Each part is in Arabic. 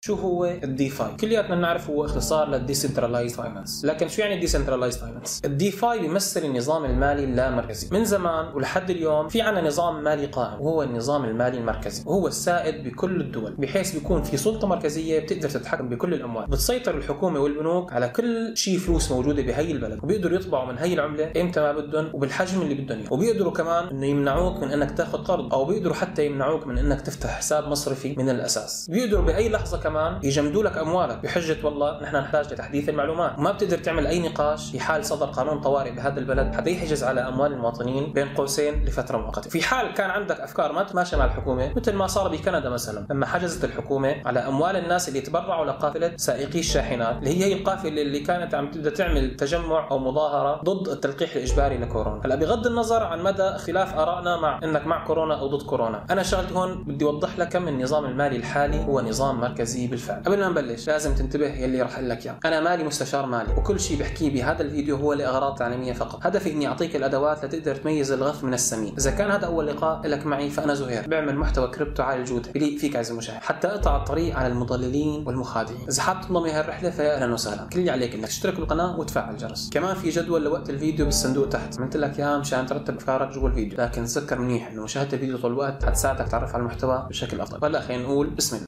شو هو ال DeFi كلياتنا بنعرف هو اختصار لل decentralized finance لكن شو يعني ال decentralized finance ال DeFi بيمثل النظام المالي اللامركزي. من زمان ولحد اليوم في عنا نظام مالي قائم. وهو النظام المالي المركزي. وهو السائد بكل الدول. بحيث بيكون في سلطة مركزية بتقدر تتحكم بكل الأموال. بتسيطر الحكومة والبنوك على كل شيء فلوس موجودة بهي البلد. وبيقدروا يطبعوا من هي العملة إمتى ما بدهم وبالحجم اللي بدهم إياه. وبيقدروا كمان إنه يمنعوك من إنك تاخذ قرض. أو بيقدروا حتى يمنعوك من إنك تفتح حساب مصرفي من الأساس. بيقدروا باي لحظة كمان يجمدوا لك أموالك. بحجة والله نحن نحتاج لتحديث المعلومات. وما بتقدر تعمل أي نقاش في حال صدر قانون طوارئ بهذا البلد. حتى يحجز على أموال المواطنين بين قوسين لفترة مؤقتة. في حال كان عندك أفكار ما تتماشى مع الحكومة مثل ما صار بكندا مثلا لما حجزت الحكومة على أموال الناس اللي تبرعوا لقافلة سائقي الشاحنات اللي هي هي القافلة اللي كانت عم تبدا تعمل تجمع أو مظاهرة ضد التلقيح الإجباري لكورونا. هلأ بغض النظر عن مدى اختلاف آرائنا مع إنك مع كورونا أو ضد كورونا أنا شغلتي هون بدي أوضح لك كم النظام المالي الحالي هو نظام مركزي بالفعل. قبل ما نبلش لازم تنتبه يلي راح لك إياه. أنا مالي مستشار مالي وكل شيء بحكيه بهذا الفيديو هو لإغراض تعليمية فقط. هدفي إني أعطيك الأدوات لتقدر تميز الغث من السمين. إذا كان هذا أول لقاء لك معي فأنا زهير. بعمل محتوى كريبتو عالي الجودة. بليق فيك عزيزي المشاهد حتى أقطع الطريق على المضللين والمخادعين. إذا حاب تنضم لهالرحلة فيا أهلا وسهلا. كل اللي عليك إنك تشترك بالقناة وتفعل الجرس. كمان في جدول لوقت الفيديو بالصندوق تحت. عملت لك اياها مشان ترتب أفكارك جوا الفيديو. لكن تذكر منيح إنه مشاهدة الفيديو طول الوقت حتساعدك تعرف على المحتوى بشكل أفضل. هلا خلينا نقول بسم الله.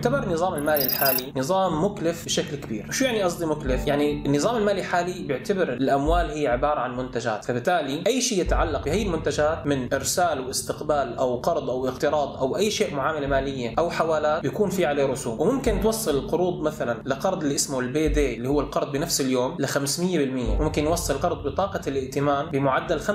يعتبر النظام المالي الحالي نظام مكلف بشكل كبير. شو يعني قصدي مكلف؟ يعني النظام المالي الحالي بيعتبر الأموال هي عبارة عن منتجات. فبالتالي أي شيء يتعلق بهي المنتجات من إرسال واستقبال أو قرض أو اقتراض أو أي شيء معاملة مالية أو حوالات بيكون في عليه رسوم. وممكن توصل القروض مثلا لقرض اللي اسمه ال payday اللي هو القرض بنفس اليوم ل 500% ممكن يوصل قرض بطاقة الائتمان بمعدل 25%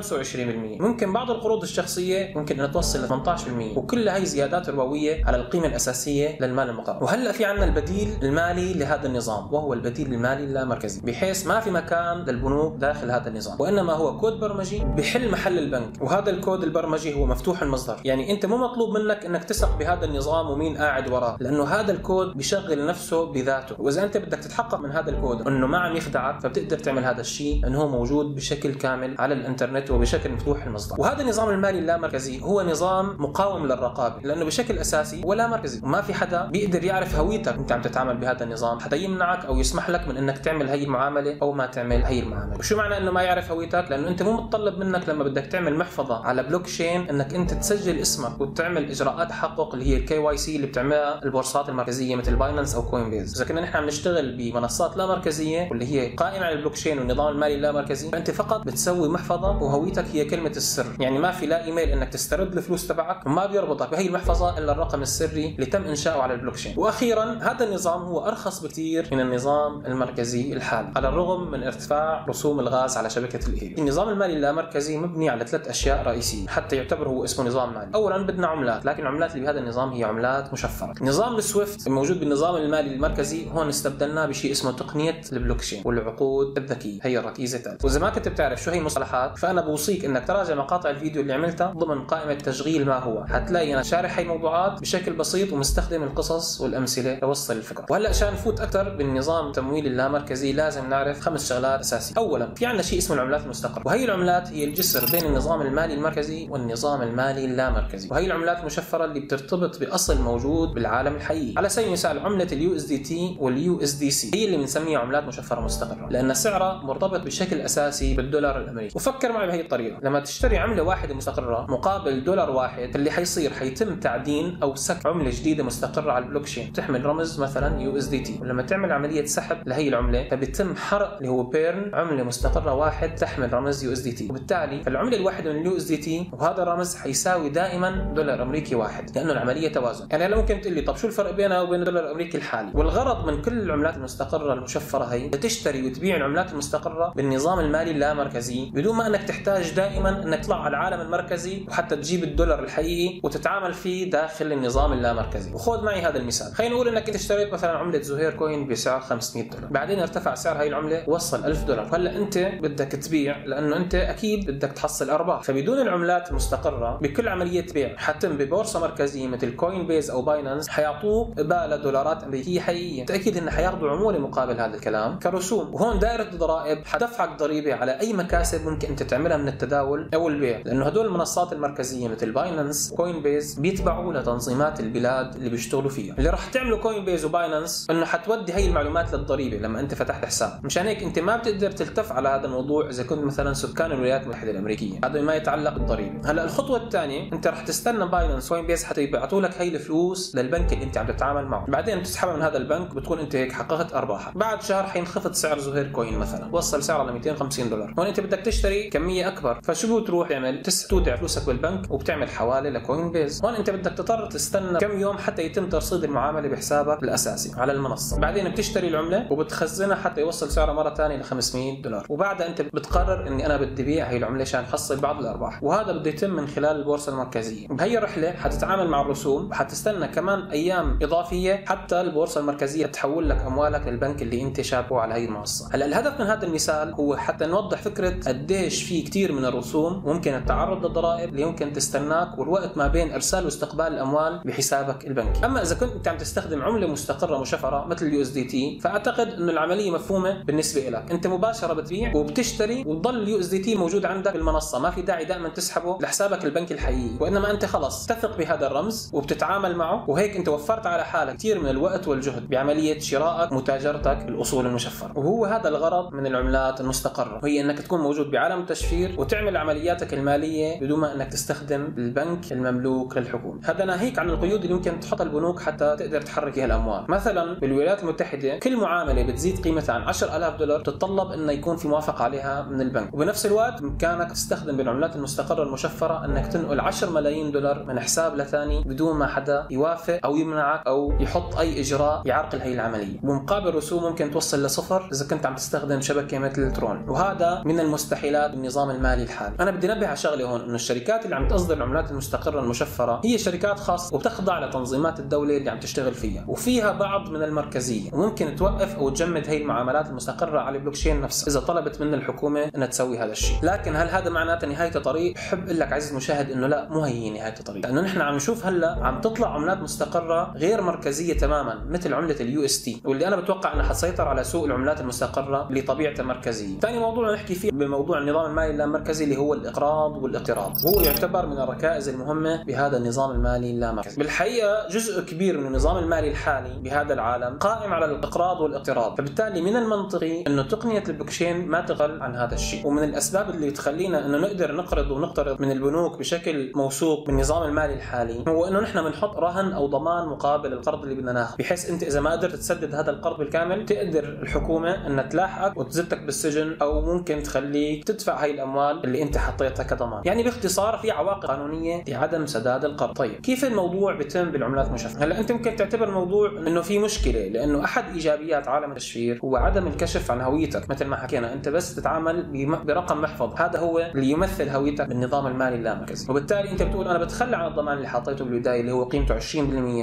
ممكن بعض القروض الشخصية ممكن إنها توصل ل 18% وكل هاي زيادات ربويه على القيمة الأساسية للمال المقر. وهلا في عندنا البديل المالي لهذا النظام وهو البديل المالي اللامركزي. بحيث ما في مكان للبنوك داخل هذا النظام وإنما هو كود برمجي بحل محل البنك. وهذا الكود البرمجي هو مفتوح المصدر. يعني أنت مو مطلوب منك إنك تثق بهذا النظام ومين قاعد وراه لأنه هذا الكود بيشغل نفسه بذاته. وإذا أنت بدك تتحقق من هذا الكود إنه ما عم يخدعك فبتقدر تعمل هذا الشيء لأنه هو موجود بشكل كامل على الإنترنت وبشكل مفتوح المصدر. وهذا النظام المالي اللامركزي هو نظام مقاوم للرقابة لأنه بشكل أساسي هو لا مركزي وما في حدا بيقدر يعرف هويتك. انت عم تتعامل بهذا النظام. حتى يمنعك أو يسمح لك من إنك تعمل هي المعاملة أو ما تعمل هي المعاملة. وشو معنى إنه ما يعرف هويتك؟ لأنه أنت مو متطلب منك لما بدك تعمل محفظة على بلوك تشين إنك أنت تسجل اسمك وتعمل إجراءات تحقق اللي هي ال KYC اللي بتعملها البورصات المركزية مثل Binance أو Coinbase إذا كنا نحن عم نشتغل بمنصات لا مركزية واللي هي قائمة على البلوك تشين والنظام المالي اللامركزي فأنت فقط بتسوي محفظة وهويتك هي كلمة السر. يعني ما في لا إيميل إنك تسترد الفلوس تبعك وما بيربطك بهي المحفظة إلا الرقم السري اللي تم إنشاؤه على البلوك تشين وأخيرا هذا النظام هو أرخص بكثير من النظام المركزي الحالي. على الرغم من ارتفاع رسوم الغاز على شبكة الايرو النظام المالي اللامركزي مبني على ثلاث أشياء رئيسية حتى يعتبر هو اسمه نظام مالي. اولا بدنا عملات لكن العملات اللي بهذا النظام هي عملات مشفرة. نظام ال SWIFT الموجود بالنظام المالي المركزي هون استبدلناه بشيء اسمه تقنية البلوك تشين والعقود الذكية. هي الركيزة الثالثة. وإذا ما كنت بتعرف شو هي المصطلحات فأنا بوصيك إنك تراجع مقاطع الفيديو اللي عملتها ضمن قائمة تشغيل ما هو. حتلاقي أنا شارح هي الموضوعات بشكل بسيط ومستخدم القصص والأمثلة لوصل الفكرة. وهلأ عشان نفوت أكثر بالنظام التمويلي اللامركزي لازم نعرف خمس شغلات أساسية. اولا في عندنا شيء اسمه العملات المستقرة. وهي العملات هي الجسر بين النظام المالي المركزي والنظام المالي اللامركزي. وهي العملات المشفرة اللي بترتبط بأصل موجود بالعالم الحقيقي. على سبيل المثال عملة ال USDT وال U SDC هي اللي بنسميها عملات مشفرة مستقرة لأن سعرها مرتبط بشكل أساسي بالدولار الأمريكي. وفكر معي بهي الطريقة. لما تشتري عملة واحدة مستقرة مقابل دولار واحد اللي حيصير حيتم تعدين أو سك عملة جديدة مستقرة على البلوك تشين تحمل رمز مثلا USDT ولما تعمل عملية سحب لهي العملة فبيتم حرق اللي هو burn عملة مستقرة واحد تحمل رمز USDT وبالتالي العملة الواحدة من ال USDT وهذا الرمز حيساوي دائما دولار أمريكي واحد لأنه العملية توازن. يعني هلا ممكن تقول لي طب شو الفرق بينها وبين الدولار الأمريكي الحالي؟ والغرض من كل العملات المستقرة المشفرة هي تشتري وتبيع العملات المستقرة بالنظام المالي اللامركزي بدون ما إنك تحتاج دائما إنك تطلع على العالم المركزي وحتى تجيب الدولار الحقيقي وتتعامل فيه داخل النظام اللامركزي. وخذ معي هذا المثال. خلينا نقول إنك أنت اشتريت مثلا عملة زهير coin بسعر 500 دولار. بعدين ارتفع سعر هاي العملة وصل 1000 دولار. هلأ أنت بدك تبيع لأنه أنت أكيد بدك تحصل أرباح. فبدون العملات المستقرة بكل عملية بيع حتم ببورصة مركزية مثل Coinbase أو Binance حيعطوك قبالة دولارات أمريكية حقيقيه تأكيد ان حياخذوا عمولة مقابل هذا الكلام. كرسوم. وهون دائرة الضرائب حتدفعك ضريبة على أي مكاسب ممكن أنت تعملها من التداول أو البيع. لأنه هدول المنصات المركزية مثل Binance Coinbase بيتبعوا لتنظيمات البلاد اللي بيشتغلوا فيها. اللي راح تعمله Coinbase و Binance إنه حتودي هي المعلومات للضريبة لما أنت فتحت حساب. مشان هيك أنت ما بتقدر تلتف على هذا الموضوع إذا كنت مثلا سكان الولايات المتحدة الأمريكية. هذا ما يتعلق بالضريبة. هلأ الخطوة الثانية أنت راح تستنى Binance Coinbase حتى يبعثوا لك هي الفلوس للبنك اللي أنت عم تتعامل معه. بعدين بتسحبها من هذا البنك بتكون أنت هيك حققت أرباحك. بعد شهر حينخفض سعر زهير coin مثلا. وصل سعره ل 250 دولار. هون أنت بدك تشتري كمية أكبر. فشو بتروح تعمل؟ تستودع فلوسك بالبنك وبتعمل حواله ل Coinbase هون أنت بدك تضطر تستنى كم يوم حتى يتم ترصيد المعاملة بحسابك الأساسي على المنصة. بعدين بتشتري العملة وبتخزنها حتى يوصل سعرها مرة ثانية ل 500 دولار. وبعدها أنت بتقرر إني أنا بدي بيع هي العملة عشان احصل بعض الأرباح. وهذا بده يتم من خلال البورصة المركزية. بهي الرحله حتتعامل مع الرسوم وحتستنى كمان أيام إضافية حتى البورصة المركزية تحول لك أموالك للبنك اللي أنت شابكه على هي المنصة. هلأ الهدف من هذا المثال هو حتى نوضح فكرة قديش في كثير من الرسوم ممكن التعرض للضرائب اللي يمكن تستناك والوقت ما بين إرسال واستقبال الأموال بحسابك البنكي. أما إذا كنت أنت عم تستخدم عملة مستقرة مشفرة مثل ال USDT فأعتقد إنه العملية مفهومة بالنسبة لك أنت مباشرة بتبيع وبتشتري وبضل ال USDT موجود عندك بالمنصة. ما في داعي دائما تسحبه لحسابك البنكي الحقيقي. وإنما أنت خلص تثق بهذا الرمز وبتتعامل معه وهيك أنت وفرت على حالك كثير من الوقت والجهد بعملية شرائك متاجرتك الأصول المشفرة. وهو هذا الغرض من العملات المستقرة. وهي إنك تكون موجود بعالم التشفير وتعمل عملياتك المالية بدون ما إنك تستخدم البنك المملوك للحكومة. هذا ناهيك عن القيود اللي ممكن تحطها البنوك حتى تقدر تحرك بها الأموال. مثلا بالولايات المتحدة كل معاملة بتزيد قيمتها عن 10000 دولار تتطلب إنه يكون في موافقة عليها من البنك. وبنفس الوقت بإمكانك تستخدم بالعملات المستقرة المشفره إنك تنقل 10 ملايين دولار من حساب لثاني بدون ما حدا يوافق أو يمنعك أو يحط أي إجراء يعرقل هي العملية. ومقابل رسوم ممكن توصل لصفر إذا كنت عم تستخدم شبكة مثل ترون. وهذا من المستحيلات بالنظام المالي الحالي. أنا بدي انبه على شغلة هون إنه الشركات اللي عم تصدر العملات المستقرة المشفره هي شركات خاصة وبتخضع لتنظيمات الدولة اللي عم تشتغل فيها. وفيها بعض من المركزية. وممكن توقف أو تجمد هي المعاملات المستقرة على البلوكشين نفسها. إذا طلبت من الحكومة إنها تسوي هذا الشيء. لكن هل هذا معناته نهاية الطريق؟ بحب إقول لك عزيزي المشاهد إنه لا مو هي نهاية الطريق. لأنه نحن عم نشوف هلأ عم تطلع عملات مستقرة غير مركزية تماما مثل عملة ال UST واللي أنا بتوقع إنها حتسيطر على سوق العملات المستقرة اللي طبيعتها مركزيه ثاني موضوع نحكي فيه بموضوع النظام المالي اللامركزي اللي هو الإقراض والإقتراض. هو يعتبر من الركائز المهمة بهذا النظام المالي اللامركزي بالحقيقة جزء كبير من النظام المالي الحالي بهذا العالم قائم على الإقراض والاقتراض. فبالتالي من المنطقي انه تقنية البلوكشين ما تقل عن هذا الشيء. ومن الأسباب اللي تخلينا أنه نقدر نقرض ونقترض من البنوك بشكل موثوق بالنظام المالي الحالي هو أنه نحن بنحط رهن أو ضمان مقابل القرض اللي بدنا ناخذه بحيث أنت إذا ما قدرت تسدد هذا القرض بالكامل تقدر الحكومة انها تلاحقك وتزتك بالسجن أو ممكن تخليك تدفع هاي الأموال اللي أنت حطيتها كضمان. يعني باختصار في عواقب قانونية لعدم سداد القرض. طيب كيف الموضوع بيتم بالعملات المشفرة؟ هلا أنت ممكن تعتبر الموضوع إنه في مشكلة لأنه أحد إيجابيات عالم التشفير هو عدم الكشف عن هويتك مثل ما حكينا أنت بس تتعامل برقم محفظ هذا هو اللي يمثل هويتك بالنظام المالي اللامركزي وبالتالي أنت بتقول أنا بتخلى عن الضمان اللي حطيته بالبداية اللي هو قيمته 20%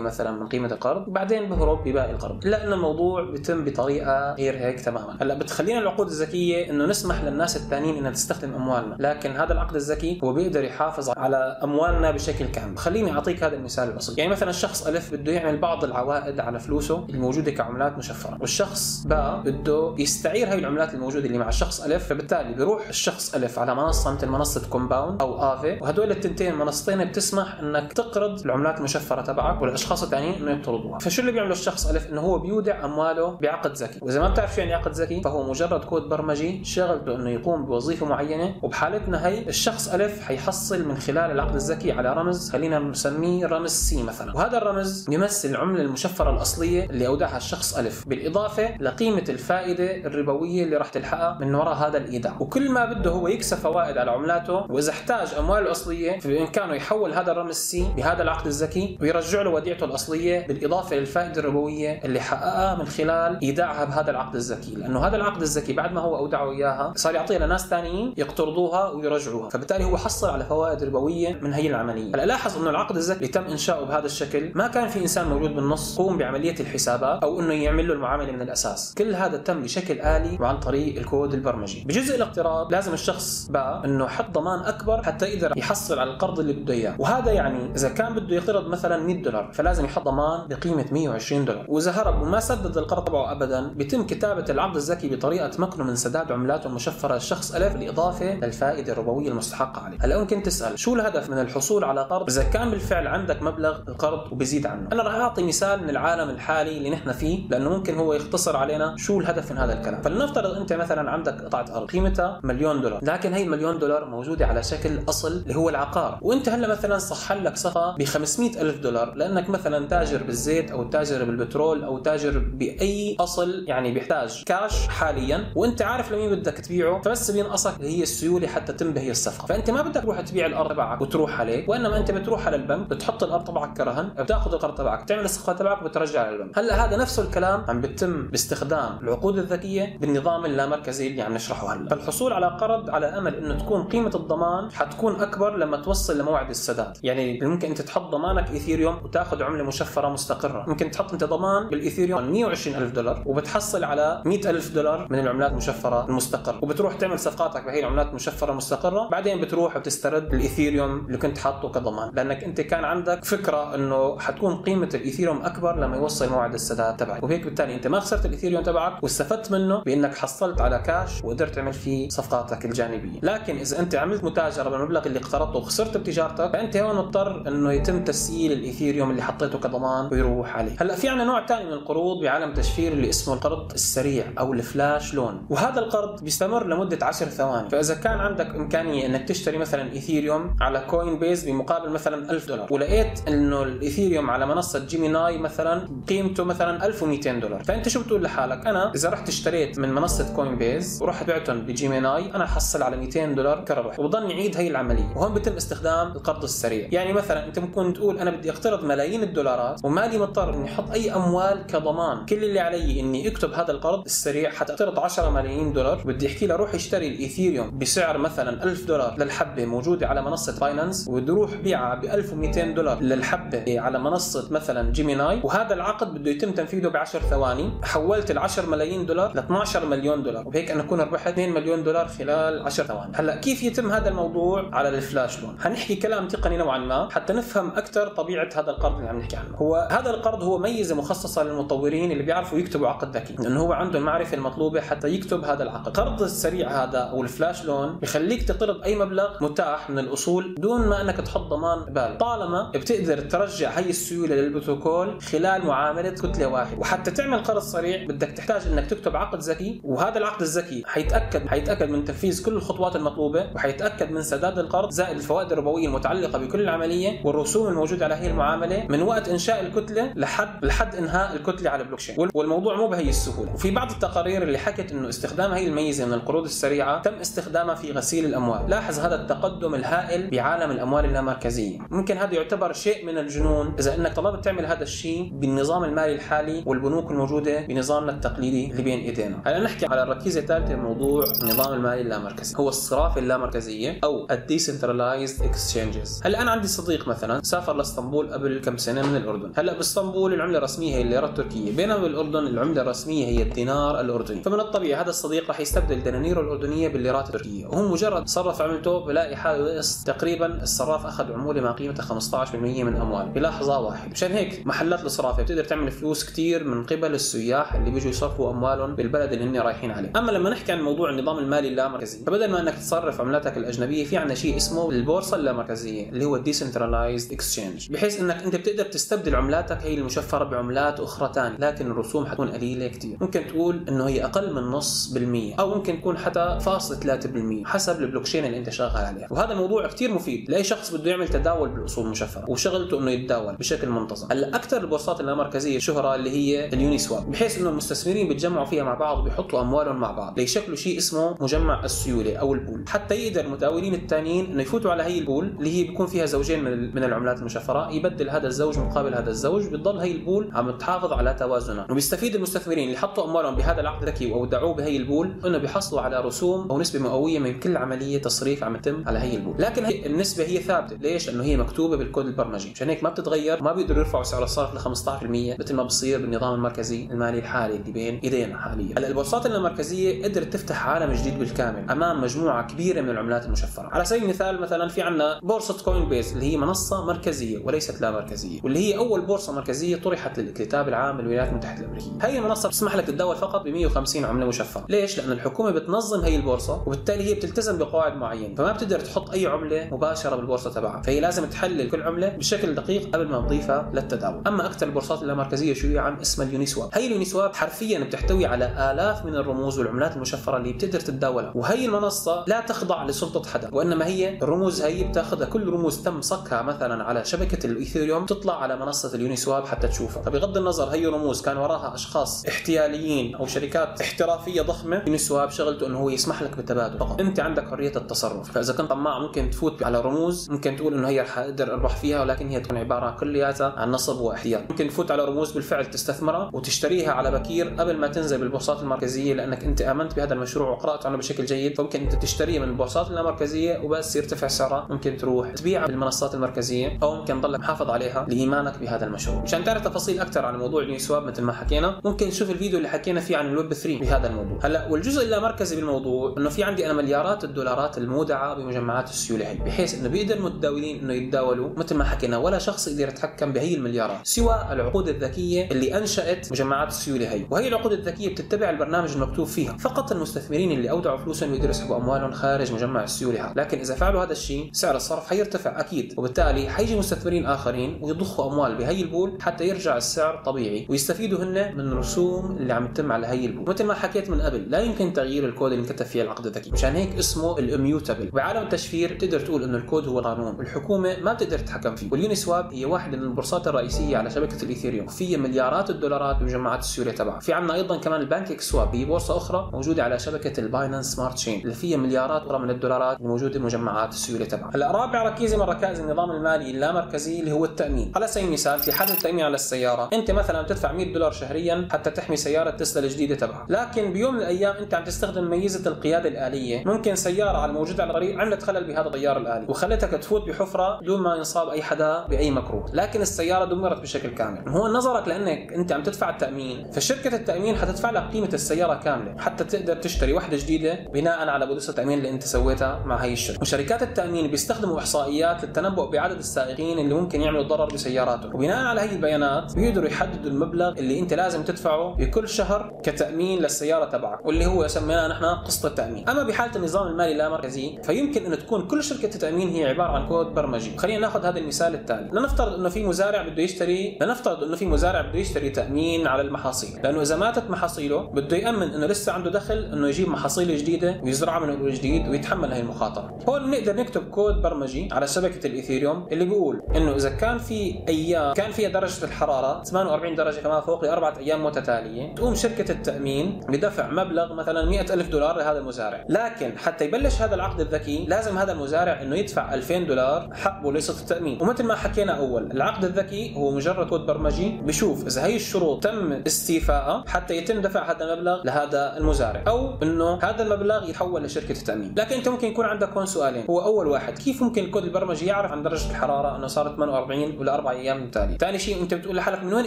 مثلا من قيمة القرض وبعدين بهرب بباقي القرض. لا انه الموضوع بيتم بطريقة غير هيك تماما. هلأ بتخلينا العقود الذكية إنه نسمح للناس الثانيين إنها تستخدم أموالنا لكن هذا العقد الذكي هو بيقدر يحافظ على أموالنا بشكل كامل. خليني أعطيك هذا المثال البسيط. يعني مثلا الشخص ألف بده يعمل بعض العوائد على فلوسه الموجودة كعملات مشفرة. والشخص باء بده يستعير هاي العملات الموجودة اللي مع الشخص ألف فبالتالي بيروح الشخص ألف على منصة مثل منصة Compound أو Aave وهدول التنتين منصتين بتسمح إنك تقرض العملات المشفرة تبعك والأشخاص الثانيين إنه يقترضوها فشو اللي بيعمله الشخص ألف؟ إنه هو بيودع أمواله بعقد ذكي. وإذا ما بتعرف شو يعني عقد ذكي فهو مجرد كود برمجي شغلته إنه يقوم بوظيفة معينة وبحالتنا هي الشخص ألف حيحصل من خلال العقد الذكي على رمز خلينا نسميه رمز C مثلا. وهذا الرمز يمثل العملة المشفرة الأصلية اللي أودعها الشخص ألف. بالإضافة لقيمة الفائدة الربوية اللي راح تلحقها من وراء هذا الإيداع. وكل ما بده هو يكسب فوائد على عملاته وإذا احتاج أمواله الأصلية فبامكانه يحول هذا الرمز سي بهذا العقد الذكي ويرجع له وديعته الأصلية بالإضافة للفائدة الربوية اللي حققها من خلال إيداعها بهذا العقد الذكي. لأنه هذا العقد الذكي بعد ما هو أودعه إياها صار يعطيها لناس ثانيين يقترضوها ويرجعوها. فبالتالي هو حصل على فوائد ربوية من هي العملية. هلأ لاحظ إنه العقد الذكي اللي تم إنشاؤه بهذا الشكل ما كان في انسان موجود بالنص قوم بعملية الحسابات أو إنه يعمل له المعاملة من الأساس. كل هذا تم بشكل آلي وعن طريق الكود البرمجي. بجزء الاقتراض لازم الشخص بقى إنه يحط ضمان أكبر حتى يقدر يحصل على القرض اللي بده إياه. وهذا يعني إذا كان بده يقترض مثلا 100 دولار فلازم يحط ضمان بقيمة 120 دولار. وإذا هرب وما سدد القرض تبعه ابدا بيتم كتابة العقد الذكي بطريقة تمكنه من سداد عملاته المشفرة للشخص ألف بالإضافة للفائدة الربوية المستحقة عليه. هلا ممكن تسأل شو الهدف من الحصول على قرض؟ إذا كان بالفعل عندك مبلغ القرض وبيزيد عنه. أنا راح أعطي مثال من العالم الحالي اللي نحن فيه لأنه ممكن هو يختصر علينا شو الهدف من هذا الكلام. فلنفترض أنت مثلا عندك قطعة أرض قيمتها مليون دولار. لكن هي المليون دولار موجودة على شكل أصل اللي هو العقار. وأنت هلأ مثلا صح لك صفقة ب 500 ألف دولار. لأنك مثلا تاجر بالزيت أو تاجر بالبترول أو تاجر بأي أصل يعني بيحتاج كاش حاليا. وأنت عارف لمين بدك تبيعه فبس بينقصك هي السيولة حتى تنبهي الصفقة. فأنت ما بدك تروح تبيع الأرض تبعك وتروح عليه وإنما أنت بتروح على البنك بتحط الأرض تبعك كرهن بتأخذ القرض تبعك بتعمل الصفقه تبعك وبترجع على البنك هلأ هذا نفس الكلام عم بيتم باستخدام العقود الذكية بالنظام اللامركزي اللي عم نشرحه هلأ. فالحصول على قرض على أمل إنه تكون قيمة الضمان حتكون أكبر لما توصل لموعد السداد. يعني ممكن أنت تحط ضمانك إيثيريوم وتاخذ عملة مشفرة مستقرة. ممكن تحط أنت ضمان بالإيثيريوم 120 ألف دولار وبتحصل على 100 ألف دولار من العملات المشفرة المستقرة. وبتروح تعمل صفقاتك بهي العملات المشفرة المستقرة. بعدين بتروح وبتسترد الإيثيريوم اللي كنت حاطه كضمان. لأنك أنت كان عندك فكرة إنه حتكون قيمة الإيثيريوم أكبر لما يوصل موعد السداد تبعك. وهيك بالتالي أنت ما خسرت الإيثيريوم تبعك واستفدت منه بإنك حصلت على كاش وقدرت تعمل فيه صفقاتك الجانبية. لكن إذا أنت عملت متاجرة بالمبلغ اللي اقترضته وخسرت بتجارتك فأنت هون مضطر إنه يتم تسييل الإيثيريوم اللي حطيته كضمان ويروح عليه. هلأ في عندنا نوع ثاني من القروض بعالم تشفير اللي اسمه القرض السريع أو ال flash loan. وهذا القرض بيستمر لمدة 10 ثواني. فإذا كان عندك إمكانية إنك تشتري مثلا إيثيريوم على كوين بيز بمقابل مثلا 1000 دولار ولقيت إنه الإيثيريوم على منصة جيميناي مثلا قيمته مثلا 1200 دولار. فأنت شو بتقول لحالك؟ أنا إذا رحت اشتريت من منصة كوين بيز ورحت بعتهم بجيميناي أنا بحصل على 200 دولار كربح وبضل يعيد هي العملية. وهون بيتم استخدام القرض السريع. يعني مثلا أنت ممكن تقول أنا بدي أقترض ملايين الدولارات ومالي مضطر إني أحط أي أموال كضمان. كل اللي علي إني أكتب هذا القرض السريع حتى اقترض 10 ملايين دولار. بدي أحكي له روح اشتري الإيثيريوم بسعر مثلا 1000 دولار للحبة موجودة على منصة باينانس يروح بيعها ب 1200 دولار للحبة على منصة مثلا جيميناي وهذا العقد بده يتم تنفيذه ب 10 ثواني. حولت ال 10 ملايين دولار ل 12 مليون دولار. وهيك أنا أكون ربحت 2 مليون دولار خلال 10 ثواني. هلأ كيف يتم هذا الموضوع؟ على ال flash loan حنحكي كلام تقني نوعا ما حتى نفهم أكثر طبيعة هذا القرض اللي عم نحكي عنه. هو هذا القرض هو ميزة مخصصة للمطورين اللي بيعرفوا يكتبوا عقد ذكي. لأنه هو عنده المعرفه المطلوبة حتى يكتب هذا العقد. القرض السريع هذا أو ال flash loan بخليك تقترض أي مبلغ متاح من الأصول دون ما أنك تحط ضمان بالغ. طالما بتقدر ترجع هي السيولة للبروتوكول خلال معاملة كتلة واحدة. وحتى تعمل قرض سريع بدك تحتاج إنك تكتب عقد ذكي وهذا العقد الذكي حيتأكد حيتأكد من تنفيذ كل الخطوات المطلوبة وحيتأكد من سداد القرض زائد الفوائد الربوية المتعلقة بكل العملية والرسوم الموجودة على هي المعاملة من وقت إنشاء الكتلة لحد لحد إنهاء الكتلة على البلوكشين والموضوع مو بهي السهولة. وفي بعض التقارير اللي حكت إنه استخدام هي الميزة من القروض السريعة تم استخدامها في غسيل الأموال. لاحظ هذا التقدم الهائل بعالم الأموال اللامركزية. ممكن هذا يعتبر شيء من الجنون إذا إنك طلبت تعمل هذا الشيء بالنظام المالي الحالي والبنوك الموجودة بنظامنا التقليدي اللي بين إيدينا. هلا نحكي على الركيزة الثالثة موضوع النظام المالي اللامركزي. هو الصرافة اللامركزية أو ال decentralized exchanges هلا أنا عندي صديق مثلا سافر لإسطنبول قبل كم سنة من الأردن. هلا بإسطنبول العملة الرسمية هي الليره التركيه بينما بالأردن العملة الرسمية هي الدينار الأردني. فمن الطبيعي هذا الصديق راح يستبدل دنانيره الأردنية بالليرات التركيه وهو مجرد صرف عملته بلاقي حاله تقريبا الصراف أخذ عمولة ما قيمتها 15% من امواله بلحظة واحدة. مشان هيك محلات الصرافه بتقدر تعمل فلوس كثير من قبل السياح اللي بيجوا يصرفوا أموالهم بالبلد اللي هن رايحين عليه. أما لما نحكي عن موضوع النظام المالي اللامركزي فبدل ما إنك تصرف عملاتك الأجنبية في عندنا شيء اسمه البورصة اللامركزية اللي هو ال decentralized exchange بحيث إنك أنت بتقدر تستبدل عملاتك هي المشفرة بعملات أخرى ثانية لكن الرسوم حتكون قليلة كثير ممكن تقول إنه هي أقل من نص بالمية أو ممكن تكون حتى فاصل 3% حسب البلوكشين اللي أنت شغال عليها وهذا الموضوع كثير مفيد لأي شخص بده يعمل تداول بالأصول المشفرة وشغلته إنه يتداول بشكل هلا أكثر البورصات اللامركزيه شهرة اللي هي اليوني سواب بحيث إنه المستثمرين بيتجمعوا فيها مع بعض وبيحطوا أموالهم مع بعض. ليشكلوا شيء اسمه مجمع السيولة أو ال pool. حتى يقدر المتداولين الثانيين إنه يفوتوا على هي ال pool اللي هي بيكون فيها زوجين من العملات المشفرة يبدل هذا الزوج مقابل هذا الزوج بتضل هي ال pool عم تحافظ على توازنها. وبيستفيد المستثمرين اللي حطوا أموالهم بهذا العقد الذكي أو ودعوه بهي ال pool إنه بيحصلوا على رسوم أو نسبة مئوية من كل عملية تصريف عم تتم على هي ال pool. لكن هي النسبة هي ثابتة. ليش؟ لأنه هي مكتوبة بالكود البرمجي. عشان هيك ما بتتغير ما بيقدروا يقدروا يرفعوا سعر الصرف ل 15% مثل ما بصير بالنظام المركزي المالي الحالي اللي بين ايدينا حاليا. هلا البورصات اللامركزيه قدرت تفتح عالم جديد بالكامل أمام مجموعة كبيرة من العملات المشفرة. على سبيل المثال مثلا في عندنا بورصة كوين بيز اللي هي منصة مركزية وليست لا مركزية واللي هي أول بورصة مركزية طرحت للاكتتاب العام بالولايات المتحدة الأمريكية. هي المنصة بتسمح لك تتداول فقط ب 150 عملة مشفرة. ليش؟ لأن الحكومة بتنظم هي البورصة وبالتالي هي بتلتزم بقواعد معينة. فما بتقدر تحط أي عملة مباشرة بالبورصة تبعها. فهي لازم تحلل كل عملة بشكل دقيق قبل ما تضيفها للتداول. أما أكثر البورصات اللامركزية شيوعا اسمها اليوني سواب هي اليوني سواب حرفيا بتحتوي على آلاف من الرموز والعملات المشفرة اللي بتقدر تتداولها. وهي المنصة لا تخضع لسلطة حدا وإنما هي الرموز هي بتأخذها. كل رموز تم صكها مثلا على شبكة الإيثيريوم تطلع على منصة اليوني سواب حتى تشوفها. فبغض النظر هي رموز كان وراها أشخاص احتياليين أو شركات احترافية ضخمة يوني سواب شغلته إنه هو يسمح لك بالتبادل فقط. أنت عندك حرية التصرف. فإذا كنت طماع ممكن تفوت على رموز ممكن تقول إنه هي رح أقدر أربح فيها ولكن هي تكون عبارة كلياتها عن نصب واحتيال ممكن تفوت على رموز بالفعل تستثمرها وتشتريها على بكير قبل ما تنزل بالبورصات المركزية لأنك أنت آمنت بهذا المشروع وقرأت عنه بشكل جيد. فممكن أنت تشتريه من البورصات اللامركزيه وبس يرتفع سعرها. ممكن تروح تبيعها بالمنصات المركزية أو ممكن تضلك محافظ عليها لإيمانك بهذا المشروع. مشان تعرف تفاصيل أكثر عن موضوع اليونيسواب مثل ما حكينا ممكن تشوف الفيديو اللي حكينا فيه عن الويب 3 بهذا الموضوع. هلأ والجزء اللامركزي بالموضوع إنه في عندي أنا مليارات الدولارات المودعة بمجمعات السيولة بحيث إنه بيقدر المتداولين إنه يتداولوا مثل ما حكينا. ولا شخص يقدر يتحكم بهي المليارات سوى العقود الذكية اللي أنشأت مجمعات السيولة هي. وهي العقود الذكية بتتبع البرنامج المكتوب فيها. فقط المستثمرين اللي أودعوا فلوسهم يقدروا يسحبوا أموالهم خارج مجمع السيولة هذا. لكن إذا فعلوا هذا الشيء سعر الصرف حيرتفع أكيد. وبالتالي حيجي مستثمرين آخرين ويضخوا أموال بهي ال pool حتى يرجع السعر طبيعي. ويستفيدوا هن من الرسوم اللي عم تتم على هي ال pool. مثل ما حكيت من قبل لا يمكن تغيير الكود اللي انكتب فيه العقد الذكي. مشان هيك اسمه ال immutable. بعالم التشفير تقدر تقول إنه الكود هو قانون الحكومة ما بتقدر تتحكم فيه. واليوني سواب هي واحدة من البورصات الرئيسيه على شبكة الإيثيريوم. وفيها مليارات الدولارات بمجمعات السيوله تبعها. في عندنا أيضا كمان ال PancakeSwap هي بورصة أخرى موجودة على شبكة ال Binance Smart Chain اللي فيها مليارات أخرى من الدولارات الموجوده بمجمعات السيوله تبعها. هلا رابع ركيزه من ركائز النظام المالي اللامركزي اللي هو التأمين. على سبيل المثال في حال التأمين على السيارة أنت مثلا بتدفع 100 دولار شهريا حتى تحمي سيارة تسلا الجديدة تبعك. لكن بيوم من الأيام أنت عم تستخدم ميزة القيادة الآلية. ممكن سيارة على الموجودة على الطريق عملت خلل بهذا الطيار الآلي وخلتك تفوت بحفرة دون ما ينصاب أي حدا بأي مكروه. لكن السيارة دمرت بشكل كامل. هون نظرا لأنك أنت عم تدفع التأمين فشركة التأمين حتدفع لك قيمة السيارة كاملة. حتى تقدر تشتري وحده جديدة بناء على بوليصه التأمين اللي أنت سويتها مع هي الشركة. وشركات التأمين بيستخدموا إحصائيات للتنبؤ بعدد السائقين اللي ممكن يعملوا ضرر بسياراتهم. وبناء على هي البيانات بيقدروا يحددوا المبلغ اللي أنت لازم تدفعه بكل شهر كتأمين للسيارة تبعك واللي هو سميناه نحن قسط التأمين. أما بحالة النظام المالي اللامركزي فيمكن أن تكون كل شركة التأمين هي عبارة عن كود برمجي. خلينا ناخذ هذا المثال التالي. لنفترض إنه في مزارع بده يشتري لنفترض إنه في مزارع بده يشتري تأمين على المحاصيل. لأنه إذا ماتت محاصيله بده يأمن إنه لسه عنده دخل إنه يجيب محاصيل جديدة ويزرعها من اول وجديد ويتحمل هي المخاطرة. هون بنقدر نكتب كود برمجي على شبكة الإيثيريوم اللي بيقول إنه إذا كان في أيام كان فيها درجة الحرارة 48 درجة فما فوق لاربعه أيام متتالية تقوم شركة التأمين بدفع مبلغ مثلا 100 ألف دولار لهذا المزارع. لكن حتى يبلش هذا العقد الذكي لازم هذا المزارع إنه يدفع 2000 دولار حق بوليصه التأمين. ومثل ما حكينا أول العقد الذكي هو مجرد كود برمجي بشوف إذا هي الشروط تم استيفائها حتى يتم دفع هذا المبلغ لهذا المزارع أو إنه هذا المبلغ يتحول لشركة التأمين. لكن أنت ممكن يكون عندك هون سؤالين. هو أول واحد كيف ممكن الكود البرمجي يعرف عن درجة الحرارة إنه صارت 48 ولا أربع أيام متتاليه ثاني شيء أنت بتقول لحالك من وين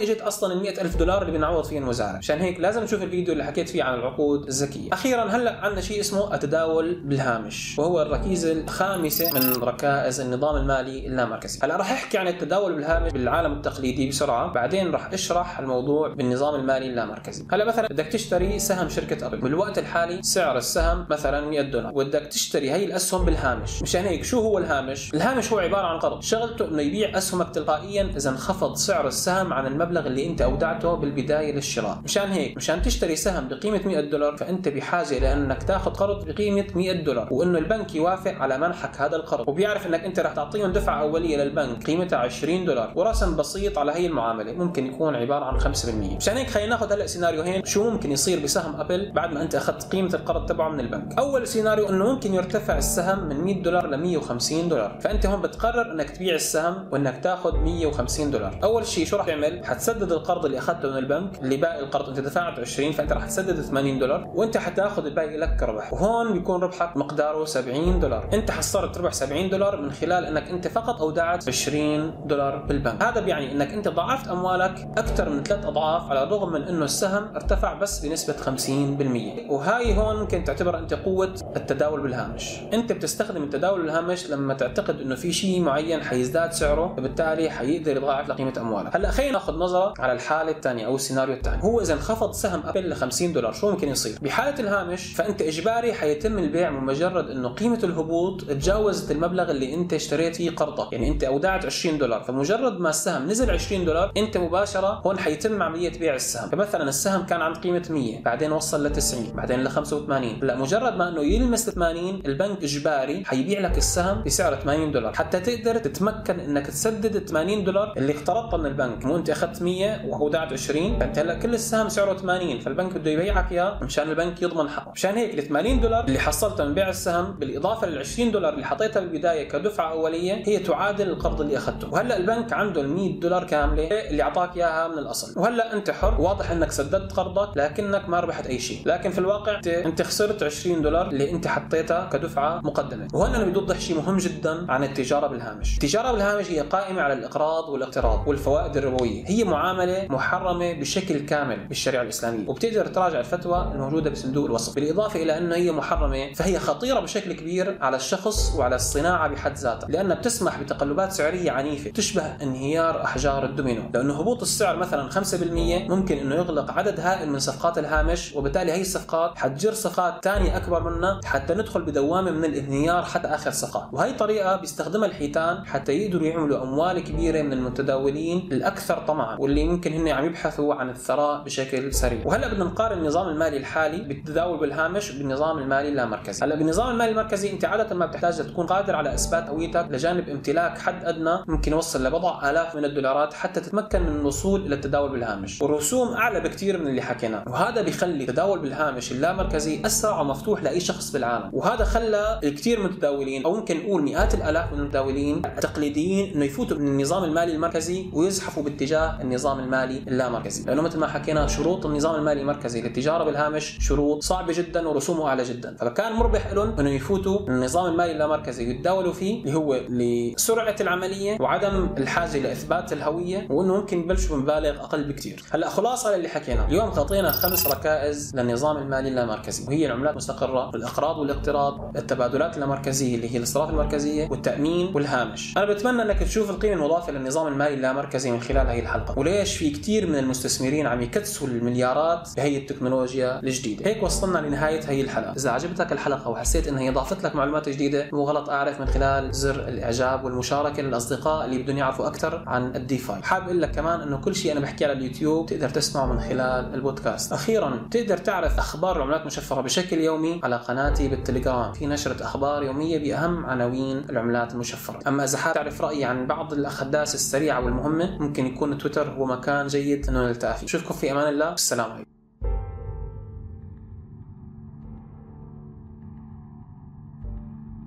إجت أصلا ال 100 ألف دولار اللي بنعوض فيه المزارع؟ عشان هيك لازم نشوف الفيديو اللي حكيت فيه عن العقود الذكية. أخيرا هلأ عندنا شيء اسمه التداول بالهامش وهو الركيزة الخامسة من ركائز النظام المالي اللامركزي هلأ راح أحكي عن التداول بالهامش. بالعالم التقليدي بسرعة بعدين راح أشرح الموضوع بالنظام المالي اللامركزي. هلا مثلا بدك تشتري سهم شركة أبل بالوقت الحالي سعر السهم مثلا 100 دولار وبدك تشتري هي الأسهم بالهامش. مشان هيك شو هو الهامش؟ الهامش هو عبارة عن قرض شغلته إنه يبيع أسهمك تلقائيا إذا انخفض سعر السهم عن المبلغ اللي أنت أودعته بالبداية للشراء. مشان هيك مشان تشتري سهم بقيمة 100 دولار فأنت بحاجة لانك تاخذ قرض بقيمة 100 دولار وإنه البنك يوافق على منحك هذا القرض. وبيعرف إنك أنت رح تعطيهم دفعة أولية للبنك قيمتها 20 دولار. ورسم بسيط على هي المعاملة. ممكن يكون عبارة عن 5% مشان هيك خلينا ناخذ هلأ سيناريوهين شو ممكن يصير بسهم أبل بعد ما أنت أخذت قيمة القرض تبعه من البنك؟ أول سيناريو إنه ممكن يرتفع السهم من 100 دولار ل 150 دولار. فأنت هون بتقرر إنك تبيع السهم وإنك تاخذ 150 دولار. أول شيء شو راح تعمل؟ حتسدد القرض اللي أخذته من البنك اللي باقي القرض. أنت دفعت 20 فأنت راح تسدد 80 دولار وأنت حتاخذ الباقي لك ربح. وهون بيكون ربحك مقداره 70 دولار. أنت حصلت ربح 70 دولار من خلال إنك أنت فقط أودعت 20 دولار بالبنك. البنك هذا بيعني إنك أنت ضاعفت أموالك أكثر من ثلاث أضعاف على الرغم من إنه السهم ارتفع بس بنسبة 50% وهاي هون ممكن تعتبر أنت قوة التداول بالهامش. أنت بتستخدم التداول بالهامش لما تعتقد إنه في شيء معين حيزداد سعره فبالتالي حيقدر يضاعف لقيمة أموالك. هلأ خلينا ناخذ نظرة على الحالة الثانية أو السيناريو الثاني. هو إذا انخفض سهم أبل ل 50 دولار شو ممكن يصير؟ بحالة الهامش فأنت إجباري حيتم البيع بمجرد إنه قيمة الهبوط تجاوزت المبلغ اللي أنت اشتريت فيه قرضك يعني أنت أودعت 20 دولار فمجرد ما السهم؟ نزل 20 دولار. انت مباشرة هون حيتم عملية بيع السهم. فمثلا السهم كان عند قيمة 100 بعدين وصل ل 90 بعدين ل 85 هلا مجرد ما إنه يلمس 80 البنك إجباري حيبيع لك السهم بسعر 80 دولار. حتى تقدر تتمكن إنك تسدد 80 دولار اللي اقترضتها من البنك. مو أنت أخذت 100 وودعت 20 فأنت هلا كل السهم سعره 80 فالبنك بده يبيعك إياه مشان البنك يضمن حقه. مشان هيك ال 80 دولار اللي حصلتها من بيع السهم بالإضافة لل 20 دولار اللي حطيتها بالبداية كدفعة أولية هي تعادل القرض اللي أخذته. وهلا البنك عنده ال 100 دولار كاملة اللي أعطاك إياها من الأصل. وهلأ أنت حر واضح إنك سددت قرضك لكنك ما ربحت أي شيء. لكن في الواقع انت خسرت 20 دولار اللي أنت حطيتها كدفعة مقدمة. بدي أوضح شيء مهم جدا عن التجارة بالهامش. التجارة بالهامش هي قائمة على الإقراض والاقتراض والفوائد الربويه هي معاملة محرمة بشكل كامل بالشريعة الإسلامية. وبتقدر تراجع الفتوى الموجودة بصندوق الوصف. بالإضافة إلى أنه هي محرمة فهي خطيرة بشكل كبير على الشخص وعلى الصناعة بحد ذاتها. لأنها بتسمح بتقلبات سعرية عنيفة تشبه انهيار أحجار الدومينو. لأنه هبوط السعر مثلا 5% ممكن إنه يغلق عدد هائل من صفقات الهامش وبالتالي هي الصفقات حتجر صفقات ثانية أكبر منها حتى ندخل بدوامة من الانهيار حتى آخر صفقة. وهي طريقة بيستخدمها الحيتان حتى يقدروا يعملوا أموال كبيرة من المتداولين الأكثر طمعا واللي ممكن هن عم يبحثوا عن الثراء بشكل سريع. وهلأ بدنا نقارن النظام المالي الحالي بالتداول بالهامش بالنظام المالي اللامركزي. هلأ بالنظام المالي المركزي أنت عادة ما بتحتاج تكون قادر على إثبات هويتك لجانب امتلاك حد أدنى ممكن يوصل لبضع الاف من الدولارات حتى تتمكن من الوصول إلى التداول بالهامش. والرسوم أعلى بكثير من اللي حكيناه. وهذا بيخلي التداول بالهامش اللامركزي أسرع ومفتوح لأي شخص بالعالم. وهذا خلى الكثير من المتداولين أو ممكن نقول مئات الآلاف من المتداولين التقليديين إنه يفوتوا من النظام المالي المركزي ويزحفوا باتجاه النظام المالي اللامركزي. لأنه مثل ما حكينا شروط النظام المالي المركزي للتجارة بالهامش شروط صعبة جدا ورسومه أعلى جدا. فكان مربح لهم إنه يفوتوا من النظام المالي اللامركزي ويتداولوا فيه اللي هو لسرعة العملية وعدم الحاجة لاثبات الهوية وإنه ممكن يبلشوا بمبالغ أقل بكثير هلأ خلاصة للي حكينا. اليوم غطينا خمس ركائز للنظام المالي اللامركزي وهي العملات المستقرة الإقراض والاقتراض التبادلات اللامركزيه اللي هي الاصراف المركزية والتأمين والهامش. أنا بتمنى إنك تشوف القيمة المضافة للنظام المالي اللامركزي من خلال هذه الحلقة. وليش في كثير من المستثمرين عم يكدسوا المليارات بهي التكنولوجيا الجديدة. هيك وصلنا لنهاية هي الحلقة. إذا عجبتك الحلقة وحسيت انها اضافت لك معلومات جديدة مو غلط أعرف من خلال زر الإعجاب والمشاركة للأصدقاء اللي بدهم يعرفوا أكثر عن ال DeFi. حابب أقول لك كمان إنه كل شيء أنا بحكيه على اليوتيوب تقدر تسمعه من خلال البودكاست. أخيرا تقدر تعرف أخبار العملات المشفره بشكل يومي على قناتي بالتليجرام. في نشرة أخبار يومية بأهم عناوين العملات المشفرة. أما إذا حابب تعرف رأيي عن بعض الأحداث السريعة والمهمة ممكن يكون تويتر هو مكان جيد إنه نلتقي فيه. أشوفكم في أمان الله. والسلام عليكم.